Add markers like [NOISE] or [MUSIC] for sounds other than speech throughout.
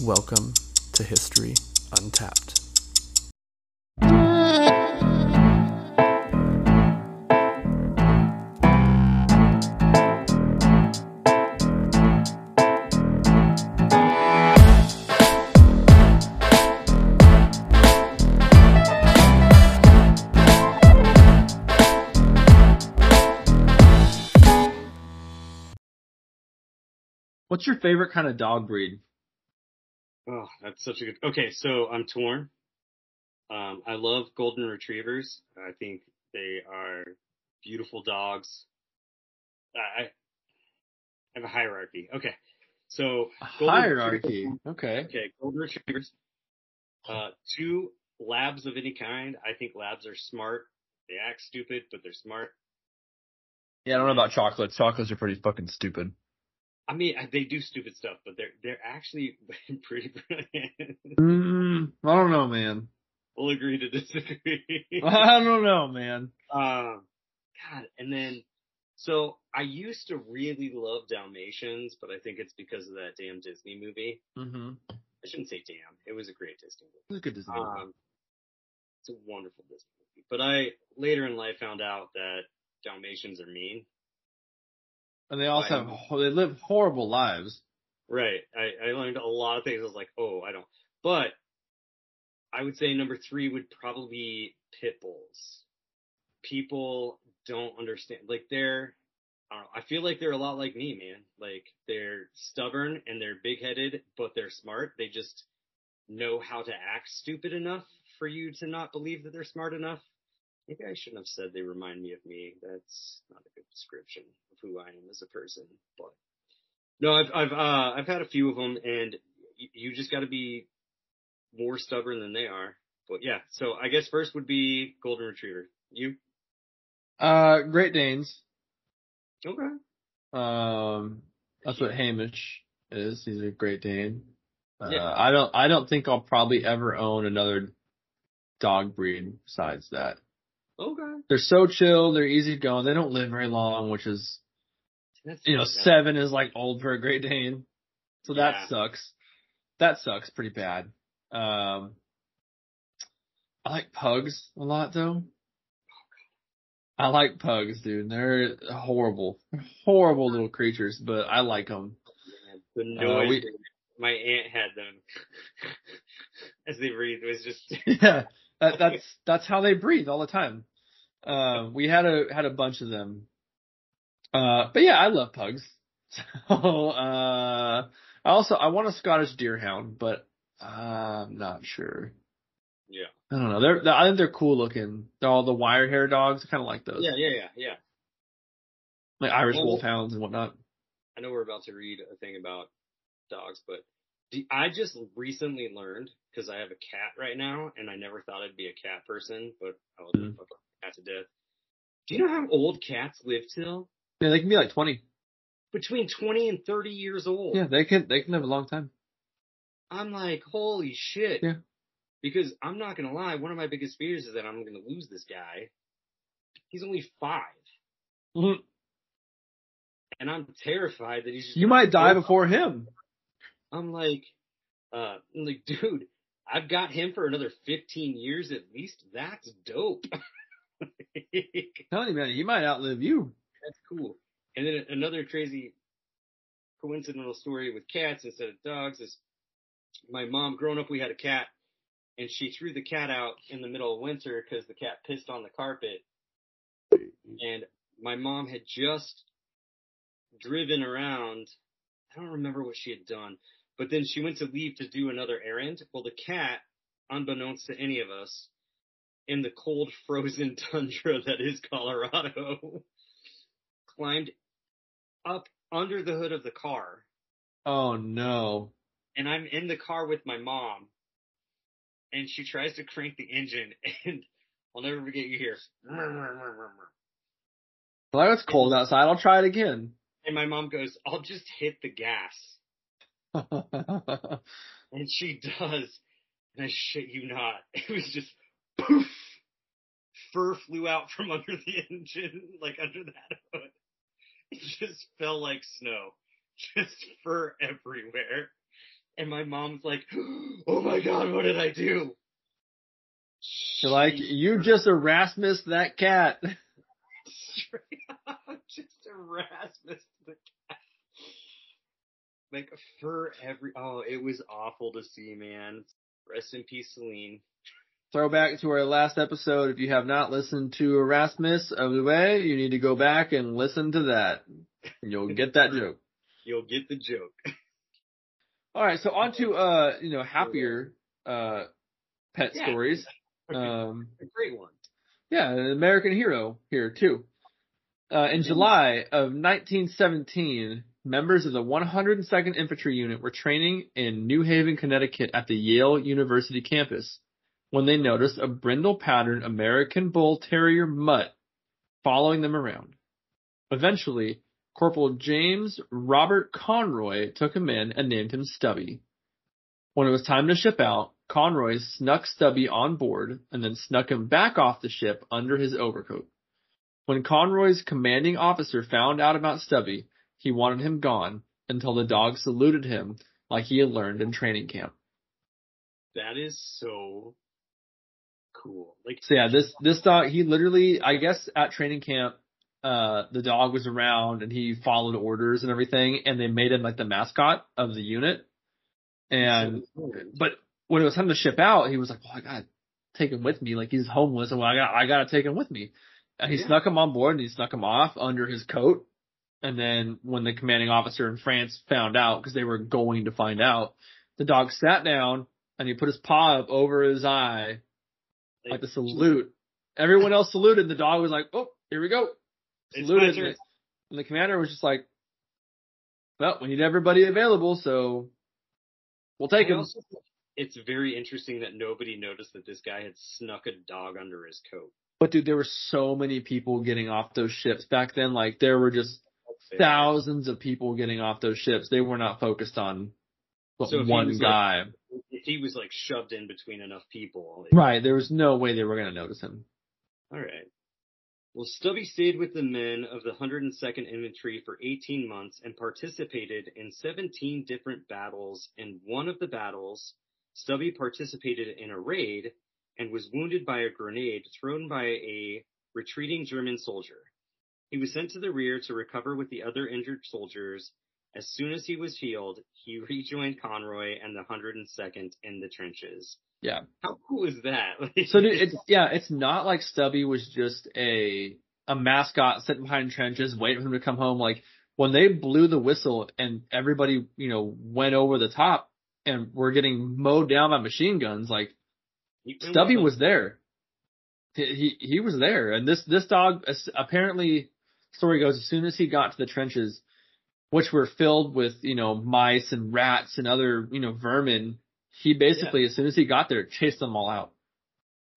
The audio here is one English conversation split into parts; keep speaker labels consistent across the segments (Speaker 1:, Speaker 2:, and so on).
Speaker 1: Welcome to History Untapped.
Speaker 2: What's your favorite kind of dog breed?
Speaker 3: Oh, that's such a good. Okay, so I'm torn. Um, I love golden retrievers. I think they are beautiful dogs. I, I have a hierarchy. Okay, so golden
Speaker 2: Hierarchy.
Speaker 3: retrievers-
Speaker 2: Okay.
Speaker 3: Okay, golden retrievers. Uh, two labs of any kind. I think labs are smart. They act stupid, but they're smart.
Speaker 2: Yeah, I don't know about chocolates. Chocolates are pretty fucking stupid.
Speaker 3: I mean, they do stupid stuff, but they're they're actually [LAUGHS] pretty brilliant.
Speaker 2: Mm, I don't know, man.
Speaker 3: we'll agree to disagree. [LAUGHS]
Speaker 2: I don't know, man.
Speaker 3: Um, God, and then, so I used to really love Dalmatians, but I think it's because of that damn Disney movie.
Speaker 2: Mm-hmm.
Speaker 3: I shouldn't say damn. It was a great Disney movie.
Speaker 2: It was a good Disney. movie.
Speaker 3: Um, it's a wonderful Disney movie. But I later in life found out that Dalmatians are mean.
Speaker 2: And they also
Speaker 3: I-
Speaker 2: have they live horrible lives.
Speaker 3: Right. I, I learned a lot of things. I was like, oh, I don't. But I would say number three would probably be pit bulls. People don't understand. Like they're, I don't know. I feel like they're a lot like me, man. Like they're stubborn and they're big headed, but they're smart. They just know how to act stupid enough for you to not believe that they're smart enough. Maybe I shouldn't have said they remind me of me. That's not a good description who I am as a person, but no, I've I've uh I've had a few of them, and y- you just got to be more stubborn than they are. But yeah, so I guess first would be golden retriever. You
Speaker 2: Uh, Great Danes.
Speaker 3: okay?
Speaker 2: Um, that's what Hamish is. He's a Great Dane. Uh,
Speaker 3: Yeah.
Speaker 2: I don't. I don't think I'll probably ever own another dog breed besides that.
Speaker 3: Okay.
Speaker 2: They're so chill. They're easy going. They don't live very long, which is
Speaker 3: That's
Speaker 2: you know seven is like old for a Great Dane, so
Speaker 3: Yeah.
Speaker 2: that sucks. That sucks pretty bad. Um, I like pugs a lot though. I like pugs, dude. They're horrible, horrible little creatures, but I like them.
Speaker 3: The
Speaker 2: Uh, we-
Speaker 3: my aunt had them [LAUGHS] as they breathed was just [LAUGHS]
Speaker 2: yeah, that, that's that's how they breathe all the time. Um, we had a had a bunch of them. Uh, but yeah, I love pugs. [LAUGHS] So uh, I also I want a Scottish Deerhound, but I'm not sure.
Speaker 3: yeah
Speaker 2: I don't know. They're, I think they're cool looking. They're all the wire hair dogs. I kind of like those.
Speaker 3: yeah yeah yeah yeah.
Speaker 2: Like Irish
Speaker 3: Well-
Speaker 2: Wolfhounds and whatnot.
Speaker 3: I know we're about to read a thing about dogs, but do, I just recently learned because I have a cat right now, and I never thought I'd be a cat person, but I love mm. cat to death. Do you know how old cats live till?
Speaker 2: Yeah, they can be like 20.
Speaker 3: Between 20 and 30 years old.
Speaker 2: Yeah, they can they can live a long time.
Speaker 3: I'm like, holy shit.
Speaker 2: Yeah.
Speaker 3: Because I'm not gonna lie, one of my biggest fears is that I'm gonna lose this guy. He's only 5
Speaker 2: Mhm.
Speaker 3: and I'm terrified that he's. Just
Speaker 2: You might die before him.
Speaker 3: I'm like, uh, I'm like, dude, I've got him for another 15 years at least. That's dope. [LAUGHS]
Speaker 2: telling you, man, he might outlive you.
Speaker 3: That's cool. And then another crazy coincidental story with cats instead of dogs is my mom, growing up, we had a cat and she threw the cat out in the middle of winter because the cat pissed on the carpet. And my mom had just driven around. I don't remember what she had done, but then she went to leave to do another errand. Well, the cat, unbeknownst to any of us, in the cold [LAUGHS] frozen tundra that is Colorado, climbed up under the hood of the car
Speaker 2: Oh no.
Speaker 3: and I'm in the car with my mom and she tries to crank the engine [LAUGHS] and I'll never forget you here.
Speaker 2: Well, it's cold outside. I'll try it again.
Speaker 3: and my mom goes, I'll just hit the gas. [LAUGHS] And she does. And I shit you not. [LAUGHS] It was just poof. Fur flew out from under the engine, like under that hood. It [LAUGHS] just fell like snow. Just [LAUGHS] fur everywhere. and my mom's like, [GASPS] "Oh my god, what did I do?"
Speaker 2: You're like, you [LAUGHS] just Erasmus that cat.
Speaker 3: straight up just Erasmus the cat. Like for every oh, it was awful to see, man. Rest in peace, Celine.
Speaker 2: Throwback to our last episode. If you have not listened to Erasmus of the Way, you need to go back and listen to that. You'll get that joke. [LAUGHS]
Speaker 3: You'll get the joke. [LAUGHS]
Speaker 2: All right, so on to uh, you know, happier uh pet
Speaker 3: Yeah.
Speaker 2: stories. [LAUGHS] Um
Speaker 3: A great one.
Speaker 2: Yeah, an American hero here too. Uh, in July of 1917, members of the 102nd Infantry Unit were training in New Haven, Connecticut at the Yale University campus when they noticed a brindle pattern American Bull Terrier mutt following them around. Eventually, Corporal James Robert Conroy took him in and named him Stubby. When it was time to ship out, Conroy snuck Stubby on board and then snuck him back off the ship under his overcoat. When Conroy's commanding officer found out about Stubby, he wanted him gone until the dog saluted him like he had learned in training camp.
Speaker 3: That is so cool. Like
Speaker 2: So yeah, this this dog he literally I guess at training camp uh the dog was around and he followed orders and everything and they made him like the mascot of the unit. And but when it was time to ship out, he was like, "Well, I gotta take him with me. Like he's homeless, and well, I got I gotta take him with me." And he
Speaker 3: Yeah.
Speaker 2: snuck him on board, and he snuck him off under his coat. And then when the commanding officer in France found out, because they were going to find out, the dog sat down and he put his paw up over his eye, like the salute. Everyone else saluted. The dog was like, "Oh, here we go." Saluted.
Speaker 3: my.
Speaker 2: And the commander was just like, "Well, we need everybody available, so we'll take him."
Speaker 3: It's very interesting that nobody noticed that this guy had snuck a dog under his coat.
Speaker 2: But dude, there were so many people getting off those ships back then. Like there were just thousands of people getting off those ships. They were not focused on but
Speaker 3: So
Speaker 2: one
Speaker 3: like,
Speaker 2: guy.
Speaker 3: If he was like shoved in between enough people. like-
Speaker 2: right. There was no way they were going to notice him.
Speaker 3: All right. Well, Stubby stayed with the men of the 102nd Infantry for 18 months and participated in 17 different battles. In one of the battles, Stubby participated in a raid and was wounded by a grenade thrown by a retreating German soldier. He was sent to the rear to recover with the other injured soldiers. As soon as he was healed, he [LAUGHS] rejoined Conroy and the 102nd in the trenches.
Speaker 2: Yeah.
Speaker 3: How cool is that? [LAUGHS]
Speaker 2: So dude, it's, yeah, it's not like Stubby was just a, a mascot sitting behind trenches waiting for him to come home. Like when they blew the whistle and everybody, you know, went over the top and were getting mowed down by machine guns, like Stubby was there. He, he he was there, and this this dog apparently story goes as soon as he got to the trenches, which were filled with you know mice and rats and other you know vermin, he basically as soon as he got there chased them all out.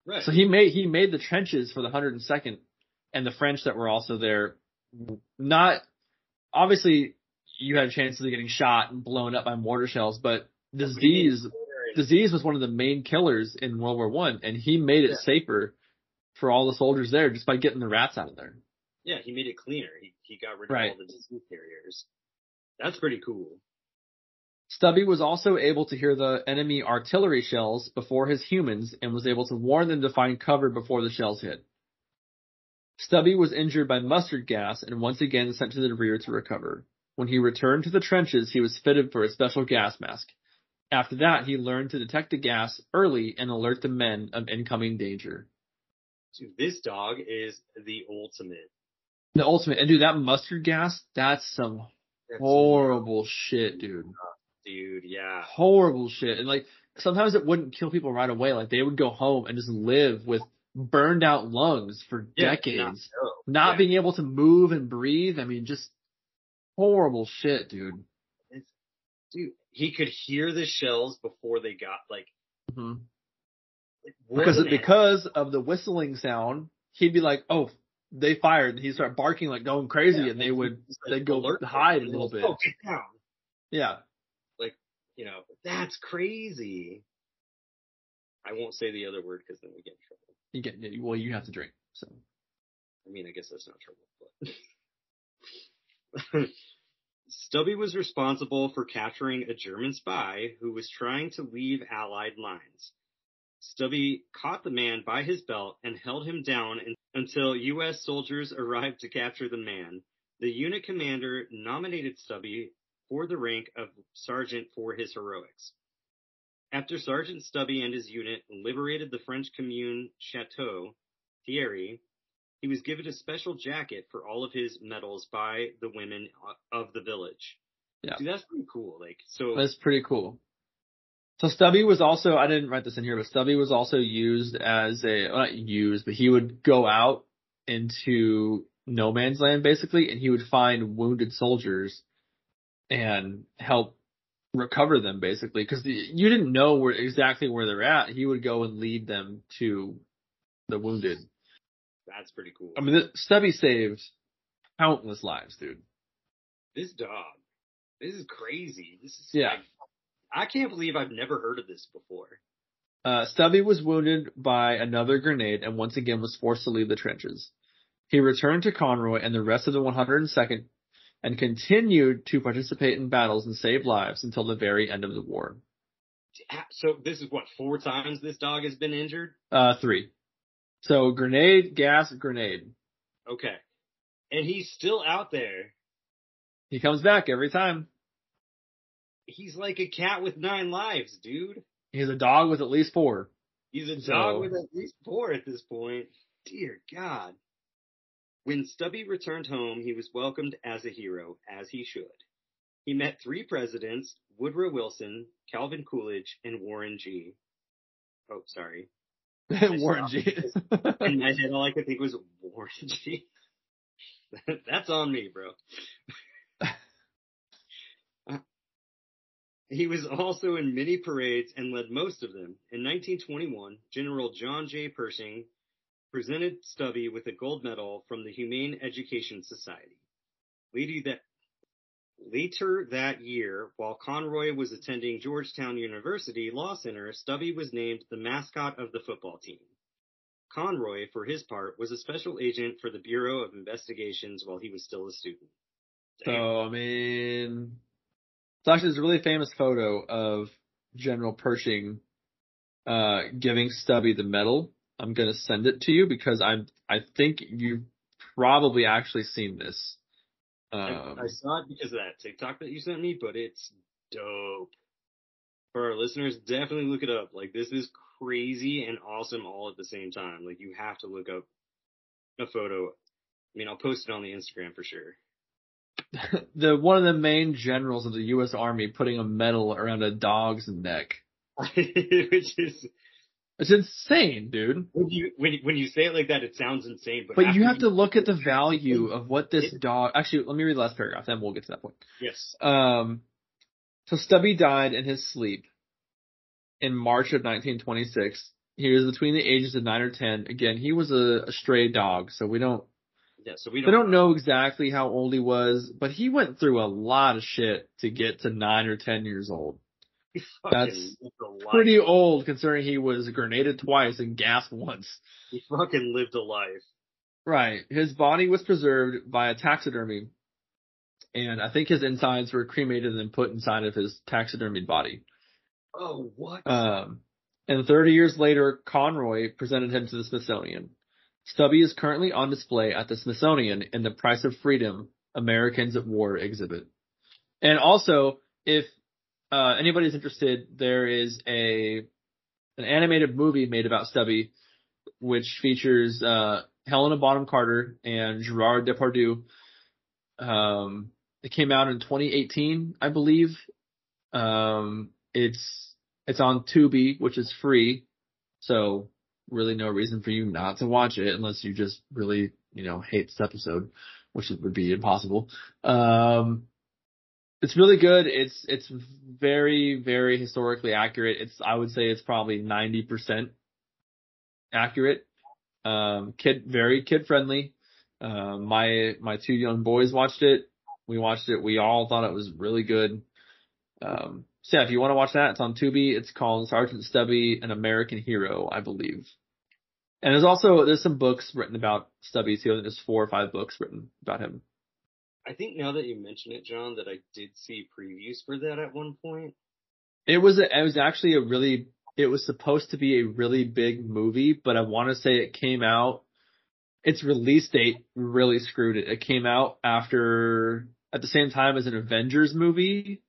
Speaker 3: right.
Speaker 2: So he made he made the trenches for the 102nd and the French that were also there. Not obviously you had chances of getting shot and blown up by mortar shells, but disease disease was one of the main killers in World War One, and he made it
Speaker 3: Yeah.
Speaker 2: safer for all the soldiers there just by getting the rats out of there.
Speaker 3: Yeah, he made it cleaner. He he got rid
Speaker 2: Right.
Speaker 3: of all the disease carriers. That's pretty cool.
Speaker 2: Stubby was also able to hear the enemy artillery shells before his humans and was able to warn them to find cover before the shells hit. Stubby was injured by mustard gas and once again sent to the rear to recover. When he returned to the trenches, he was fitted for a special gas mask. After that, he learned to detect the gas early and alert the men of incoming danger.
Speaker 3: Dude, this dog is the ultimate.
Speaker 2: The ultimate, and dude, that mustard gas, that's some Horrible shit, dude.
Speaker 3: dude. Yeah,
Speaker 2: horrible shit. And like sometimes it wouldn't kill people right away. Like they would go home and just live with burned out lungs for
Speaker 3: Yeah,
Speaker 2: decades,
Speaker 3: not-
Speaker 2: not
Speaker 3: yeah.
Speaker 2: being able to move and breathe. I mean, just horrible shit, dude.
Speaker 3: It's, dude, he could hear the shells before they got like.
Speaker 2: hmm
Speaker 3: like what
Speaker 2: Because because of the whistling sound, he'd be like, "Oh, they fired," and he'd start barking like going crazy,
Speaker 3: Yeah,
Speaker 2: and they would
Speaker 3: like,
Speaker 2: they'd go
Speaker 3: alert
Speaker 2: hide a little bit.
Speaker 3: Oh, get down.
Speaker 2: Yeah, Like
Speaker 3: You know, that's crazy. I won't say the other word because then we get in trouble.
Speaker 2: you get well, you have to drink. So
Speaker 3: I mean, I guess that's not trouble, but. [LAUGHS] Stubby was responsible for capturing a German spy who was trying to leave Allied lines. Stubby caught the man by his belt and held him down until U.S. soldiers arrived to capture the man. The unit commander nominated Stubby for the rank of sergeant for his heroics. After Sergeant Stubby and his unit liberated the French commune Chateau Thierry, he was given a special jacket for all of his medals by the women uh, of the village.
Speaker 2: Yeah.
Speaker 3: See, that's pretty cool. Like, so
Speaker 2: That's pretty cool. So Stubby was also, I didn't write this in here, but Stubby was also used as a, well, not used, but he would go out into no man's land basically, and he would find wounded soldiers and help recover them basically, because you didn't know where exactly where they're at. He would go and lead them to the wounded.
Speaker 3: that's pretty cool.
Speaker 2: I mean, th- Stubby saved countless lives, dude.
Speaker 3: this dog, this is crazy. This is
Speaker 2: Yeah.
Speaker 3: like, I can't believe I've never heard of this before.
Speaker 2: Uh, Stubby was wounded by another grenade and once again was forced to leave the trenches. He returned to Conroy and the rest of the 102nd and continued to participate in battles and save lives until the very end of the war.
Speaker 3: So this is what four times this dog has been injured.
Speaker 2: Uh, three. So grenade, gas, grenade.
Speaker 3: Okay, and he's still out there.
Speaker 2: He comes back every time.
Speaker 3: He's like a cat with nine lives, dude.
Speaker 2: He's a dog with at least four.
Speaker 3: He's a
Speaker 2: So-
Speaker 3: dog with at least four at this point. Dear God. When Stubby returned home, he was welcomed as a hero, as he should. He met three presidents, Woodrow Wilson, Calvin Coolidge, and Warren G. Oh, sorry. [LAUGHS]
Speaker 2: Warren G.
Speaker 3: In my head, all I could think was Warren G. [LAUGHS] That's on me, bro. He was also in many parades and led most of them. In 1921, General John J. Pershing presented Stubby with a gold medal from the Humane Education Society. Later that, later that year, while Conroy was attending Georgetown University Law Center, Stubby was named the mascot of the football team. Conroy, for his part, was a special agent for the Bureau of Investigations while he was still a student.
Speaker 2: So I mean, so actually, there's a really famous photo of General Pershing uh, giving Stubby the medal. I'm gonna send it to you because I'm I think you've probably actually seen this. Um,
Speaker 3: I, I saw it because of that TikTok that you sent me, but it's dope. For our listeners, definitely look it up. Like this is crazy and awesome all at the same time. Like you have to look up a photo. I mean, I'll post it on the Instagram for sure. [LAUGHS]
Speaker 2: the one of the main generals of the U.S. Army putting a medal around a dog's neck. [LAUGHS]
Speaker 3: Which is
Speaker 2: It's insane, dude.
Speaker 3: when you when you- when you say it like that, it sounds insane. But,
Speaker 2: But you have to look at the [LAUGHS] value of what this dog. Actually, let me read the last paragraph, then we'll get to that point.
Speaker 3: Yes.
Speaker 2: Um, so Stubby died in his sleep in March of 1926. He was between the ages of nine or ten. Again, he was a, a stray dog, so we don't
Speaker 3: Yeah. So we don't.
Speaker 2: don't know exactly how old he was, but he went through a lot of shit to get to nine or ten years old. That's
Speaker 3: a.
Speaker 2: Pretty old considering he was grenaded twice and gassed once.
Speaker 3: He fucking lived a life.
Speaker 2: Right. His body was preserved via taxidermy, and I think his insides were cremated and then put inside of his taxidermied body.
Speaker 3: Oh what?
Speaker 2: Um, and 30 years later, Conroy presented him to the Smithsonian. Stubby is currently on display at the Smithsonian in the Price of Freedom Americans at War exhibit. And also, if uh, anybody's interested, there is a an animated movie made about Stubby, which features uh, Helena Bonham Carter and Gerard Depardieu. Um, it came out in 2018, I believe. Um, it's it's on Tubi, which is free, so really no reason for you not to watch it unless you just really you know hate this episode, which would be impossible. Um, it's really good. It's it's very very historically accurate. It's I would say it's probably ninety percent accurate. Um, kid very kid friendly. Uh, my my two young boys watched it. We watched it. We all thought it was really good. Um, so yeah, if you want to watch that, it's on Tubi. It's called Sergeant Stubby, an American Hero, I believe. And there's also there's some books written about Stubby too. There's four or five books written about him.
Speaker 3: I think now that you mention it, John, that I did see previews for that at one point.
Speaker 2: It was a, it was actually a really it was supposed to be a really big movie, but I want to say it came out its release date really screwed it. It came out after at the same time as an Avengers movie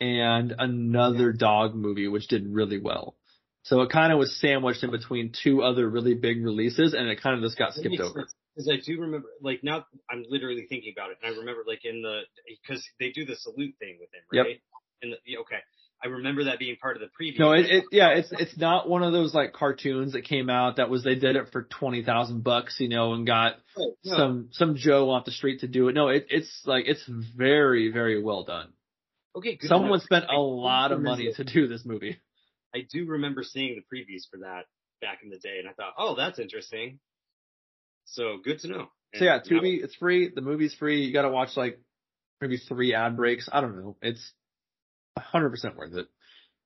Speaker 2: and another dog movie which did really well. So it kind of was sandwiched in between two other really big releases and it kind of just got skipped over.
Speaker 3: Because I do remember, like now I'm literally thinking about it, and I remember like in the because they do the salute thing with him, right? Yep. And the, okay, I remember that being part of the preview.
Speaker 2: No, it, it yeah, it's it's not one of those like cartoons that came out that was they did it for twenty thousand bucks, you know, and got
Speaker 3: Right, no.
Speaker 2: some some Joe off the street to do it. No, it, it's like it's very very well done.
Speaker 3: okay. Good
Speaker 2: Someone
Speaker 3: enough.
Speaker 2: spent a lot of money to do this movie.
Speaker 3: I do remember seeing the previews for that back in the day, and I thought, oh, that's interesting. So good to know.
Speaker 2: So yeah,
Speaker 3: And now-
Speaker 2: Tubi, it's free. The movie's free. You got to watch like maybe three ad breaks. I don't know. It's a hundred percent worth it.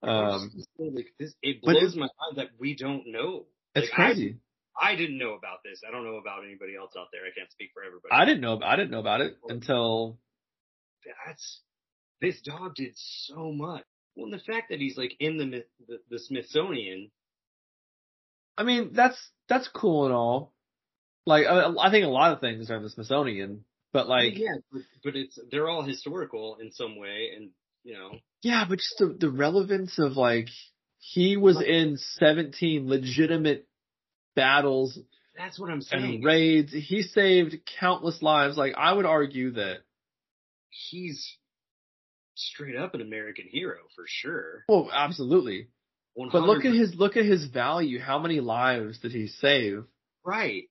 Speaker 2: Um,
Speaker 3: like this, it blows my mind that we don't know.
Speaker 2: it's
Speaker 3: Like, I-
Speaker 2: crazy.
Speaker 3: I didn't know about this. I don't know about anybody else out there. I can't speak for everybody.
Speaker 2: I didn't know. I didn't know about it until
Speaker 3: That's this dog did so much. Well, and the fact that he's like in the the, the Smithsonian.
Speaker 2: I mean, that's that's cool and all. Like, I, I think a lot of things are in the Smithsonian, but like,
Speaker 3: yeah, but, but it's they're all historical in some way, and you know,
Speaker 2: yeah, but just the, the relevance of like, he was in 17 legitimate battles
Speaker 3: that's what I'm saying.
Speaker 2: and raids. He saved countless lives. Like, I would argue that,
Speaker 3: He's straight up an American hero for sure.
Speaker 2: well, absolutely.
Speaker 3: 100
Speaker 2: But look at his, look at his value. How many lives did he save?
Speaker 3: right.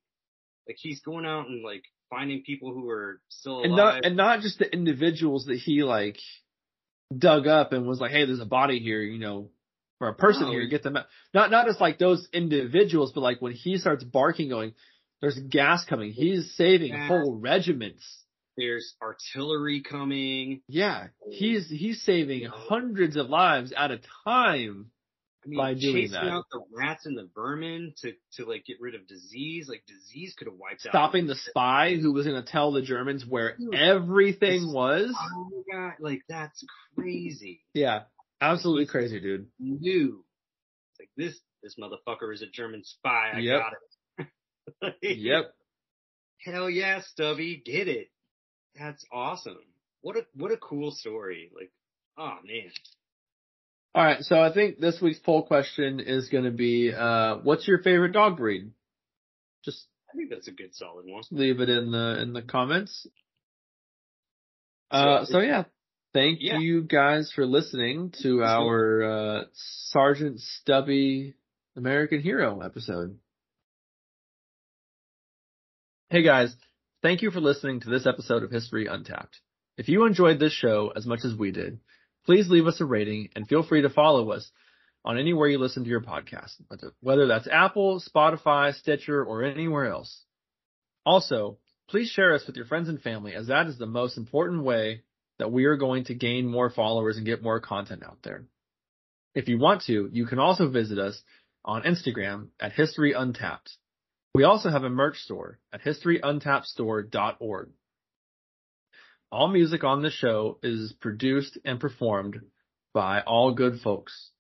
Speaker 3: Like he's going out and like finding people who are still alive.
Speaker 2: And not, and not just the individuals that he like dug up and was like, hey, there's a body here, you know, or a person
Speaker 3: No.
Speaker 2: here, get them out. Not, not just like those individuals, but like when he starts barking going, there's gas coming. He's saving
Speaker 3: Gas.
Speaker 2: whole regiments.
Speaker 3: There's artillery coming.
Speaker 2: Yeah. He's, he's saving hundreds of lives at a time.
Speaker 3: I mean,
Speaker 2: By doing
Speaker 3: chasing
Speaker 2: that.
Speaker 3: out the rats and the vermin to to like get rid of disease. Like disease could have wiped out.
Speaker 2: Stopping the spy who was going to tell the Germans where
Speaker 3: Dude.
Speaker 2: everything was.
Speaker 3: Oh my god! Like that's crazy.
Speaker 2: Yeah. Absolutely crazy, dude.
Speaker 3: New. It's like this. This motherfucker is a German spy. I
Speaker 2: Yep.
Speaker 3: got it. Like, [LAUGHS]
Speaker 2: Yep.
Speaker 3: Hell yeah, Stubby, get it. That's awesome. What a what a cool story. Like, oh man.
Speaker 2: All right, so I think this week's poll question is going to be, uh, what's your favorite dog breed? Just
Speaker 3: I think that's a good solid one.
Speaker 2: leave it in the in the comments. Uh, so yeah, thank
Speaker 3: Yeah.
Speaker 2: you guys for listening to our uh, Sergeant Stubby American Hero episode. Hey guys, thank you for listening to this episode of History Untapped. If you enjoyed this show as much as we did, please leave us a rating and feel free to follow us on anywhere you listen to your podcast, whether that's Apple, Spotify, Stitcher, or anywhere else. Also, please share us with your friends and family as that is the most important way that we are going to gain more followers and get more content out there. If you want to, you can also visit us on Instagram at History Untapped. We also have a merch store at historyuntappedstore.org. All music on this show is produced and performed by all good folks.